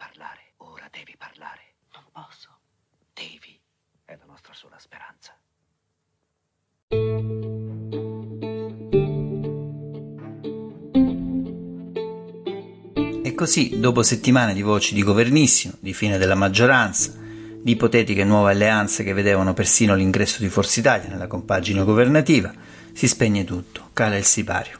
parlare, ora devi parlare. Non posso. Devi. È la nostra sola speranza. E così, dopo settimane di voci di governissimo, di fine della maggioranza, di ipotetiche nuove alleanze che vedevano persino l'ingresso di Forza Italia nella compagine governativa, si spegne tutto, cala il sipario.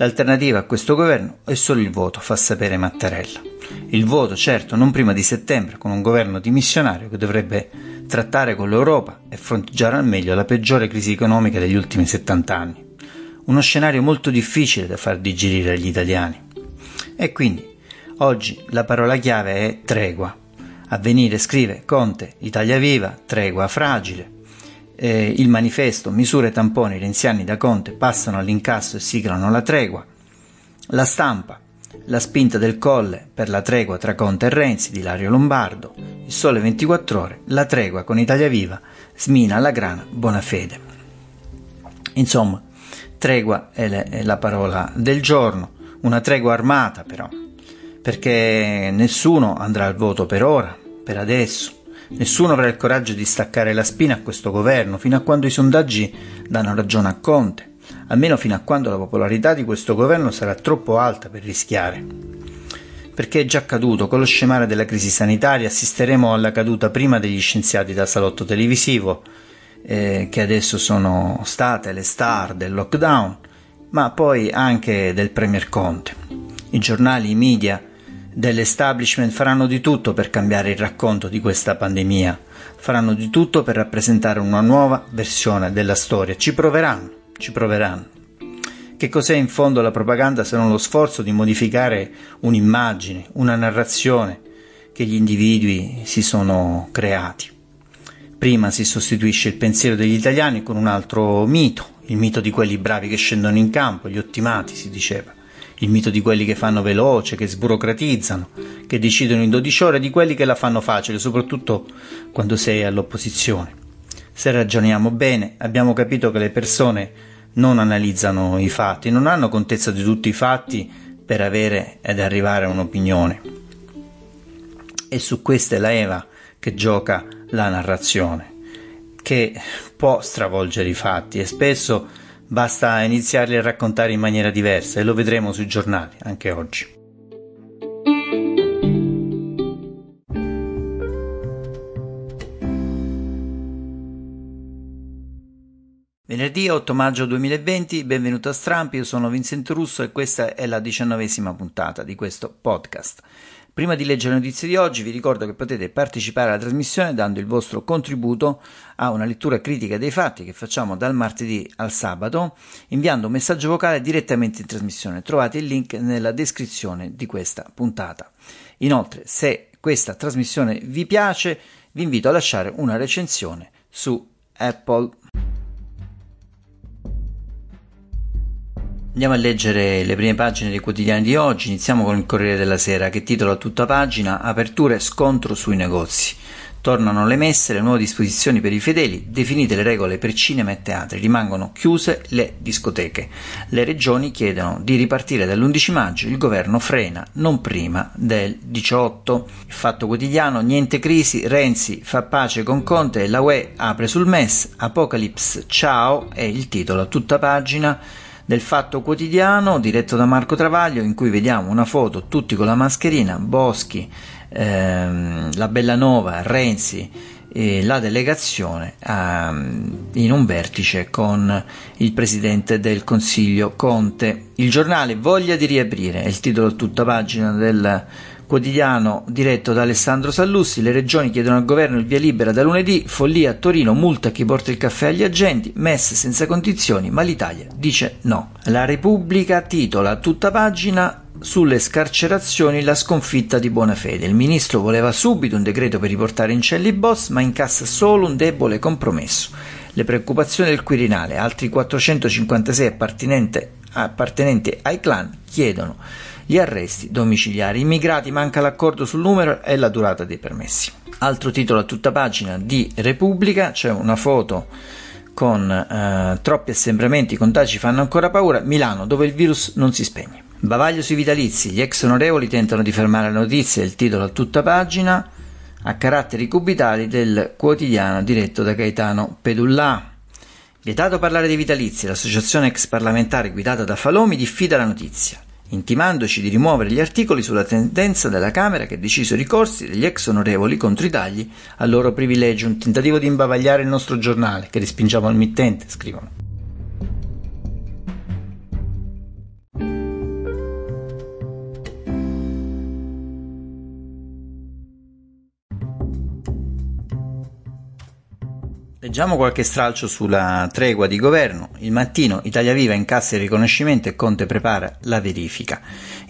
L'alternativa a questo governo è solo il voto, fa sapere Mattarella. Il voto, certo, non prima di settembre, con un governo dimissionario che dovrebbe trattare con l'Europa e fronteggiare al meglio la peggiore crisi economica degli ultimi 70 anni. Uno scenario molto difficile da far digerire agli italiani. E quindi, oggi la parola chiave è tregua. Avvenire scrive Conte, Italia Viva, tregua fragile. Eh, il manifesto Misure tamponi renziani da Conte passano all'incasso e siglano la tregua. La stampa, la spinta del colle per la tregua tra Conte e Renzi di Lario Lombardo. Il sole 24 ore, la tregua con Italia Viva, smina alla grana, buona fede. Insomma, tregua è, le, è la parola del giorno, una tregua armata però, perché nessuno andrà al voto per ora, per adesso. Nessuno avrà il coraggio di staccare la spina a questo governo fino a quando i sondaggi danno ragione a Conte, almeno fino a quando la popolarità di questo governo sarà troppo alta per rischiare. Perché è già accaduto, con lo scemare della crisi sanitaria assisteremo alla caduta prima degli scienziati da salotto televisivo, eh, che adesso sono state le star del lockdown, ma poi anche del Premier Conte. I giornali, i media, dell'establishment faranno di tutto per cambiare il racconto di questa pandemia, faranno di tutto per rappresentare una nuova versione della storia, ci proveranno, ci proveranno. Che cos'è in fondo la propaganda se non lo sforzo di modificare un'immagine, una narrazione che gli individui si sono creati? Prima si sostituisce il pensiero degli italiani con un altro mito, il mito di quelli bravi che scendono in campo, gli ottimati si diceva il mito di quelli che fanno veloce, che sburocratizzano, che decidono in 12 ore, di quelli che la fanno facile, soprattutto quando sei all'opposizione. Se ragioniamo bene, abbiamo capito che le persone non analizzano i fatti, non hanno contezza di tutti i fatti per avere ed arrivare a un'opinione. E su questa è la Eva che gioca la narrazione, che può stravolgere i fatti e spesso Basta iniziarli a raccontare in maniera diversa e lo vedremo sui giornali anche oggi. Venerdì 8 maggio 2020, benvenuto a Strampi, io sono Vincent Russo e questa è la diciannovesima puntata di questo podcast. Prima di leggere le notizie di oggi vi ricordo che potete partecipare alla trasmissione dando il vostro contributo a una lettura critica dei fatti che facciamo dal martedì al sabato inviando un messaggio vocale direttamente in trasmissione. Trovate il link nella descrizione di questa puntata. Inoltre, se questa trasmissione vi piace, vi invito a lasciare una recensione su Apple Andiamo a leggere le prime pagine dei quotidiani di oggi. Iniziamo con il Corriere della Sera che titola tutta pagina Aperture scontro sui negozi. Tornano le messe, le nuove disposizioni per i fedeli, definite le regole per cinema e teatri, rimangono chiuse le discoteche. Le regioni chiedono di ripartire dall'11 maggio, il governo frena non prima del 18. Il fatto quotidiano, niente crisi, Renzi fa pace con Conte la UE apre sul MES, Apocalypse ciao è il titolo a tutta pagina del Fatto Quotidiano diretto da Marco Travaglio in cui vediamo una foto tutti con la mascherina, Boschi, ehm, la Bellanova, Renzi e la delegazione ehm, in un vertice con il Presidente del Consiglio Conte. Il giornale Voglia di riaprire è il titolo a tutta pagina del quotidiano diretto da Alessandro Sallussi, le regioni chiedono al governo il via libera da lunedì, follia a Torino, multa chi porta il caffè agli agenti, messe senza condizioni, ma l'Italia dice no. La Repubblica titola tutta pagina sulle scarcerazioni la sconfitta di Buonafede. Il ministro voleva subito un decreto per riportare in celli boss, ma incassa solo un debole compromesso. Le preoccupazioni del Quirinale, altri 456 appartenenti ai clan chiedono gli arresti domiciliari. Immigrati manca l'accordo sul numero e la durata dei permessi. Altro titolo a tutta pagina di Repubblica, c'è una foto con eh, troppi assembramenti, i contagi fanno ancora paura, Milano dove il virus non si spegne. Bavaglio sui vitalizi, gli ex onorevoli tentano di fermare la notizia, il titolo a tutta pagina, a caratteri cubitali del quotidiano diretto da Gaetano Pedullà. Vietato parlare dei vitalizi, l'associazione ex parlamentare guidata da Falomi diffida la notizia, intimandoci di rimuovere gli articoli sulla tendenza della Camera che ha deciso i ricorsi degli ex onorevoli contro i tagli al loro privilegio, un tentativo di imbavagliare il nostro giornale, che respingiamo al mittente, scrivono. Leggiamo qualche stralcio sulla tregua di governo. Il mattino Italia Viva incassa il riconoscimento e Conte prepara la verifica.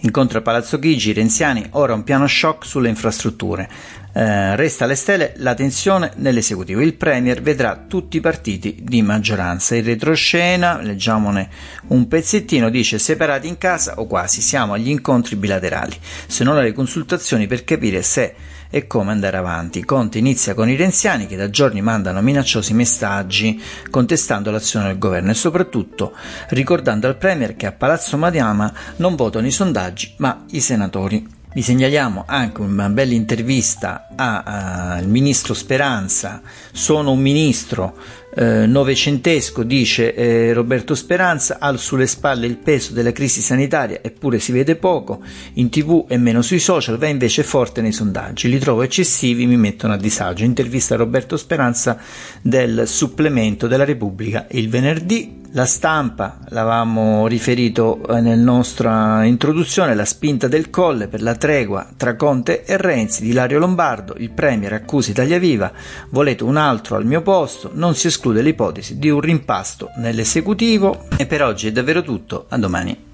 Incontro a Palazzo Chigi, Renziani, ora un piano shock sulle infrastrutture. Eh, resta alle stelle la tensione nell'esecutivo. Il Premier vedrà tutti i partiti di maggioranza. In retroscena, leggiamone un pezzettino, dice separati in casa o quasi, siamo agli incontri bilaterali, se non alle consultazioni per capire se e come andare avanti. Conte inizia con i renziani che da giorni mandano minacciosi messaggi contestando l'azione del governo e soprattutto ricordando al Premier che a Palazzo Madama non votano i sondaggi ma i senatori. Vi segnaliamo anche una bella intervista al ministro Speranza. Sono un ministro eh, novecentesco, dice eh, Roberto Speranza, ha sulle spalle il peso della crisi sanitaria, eppure si vede poco, in tv e meno sui social, va invece forte nei sondaggi. Li trovo eccessivi, mi mettono a disagio. Intervista a Roberto Speranza del supplemento della Repubblica il venerdì. La stampa, l'avevamo riferito eh, nella nostra introduzione, la spinta del colle per la tregua tra Conte e Renzi di Lario Lombardo, il Premier accusa Italia Viva, volete un altro al mio posto, non si esclude l'ipotesi di un rimpasto nell'esecutivo e per oggi è davvero tutto, a domani.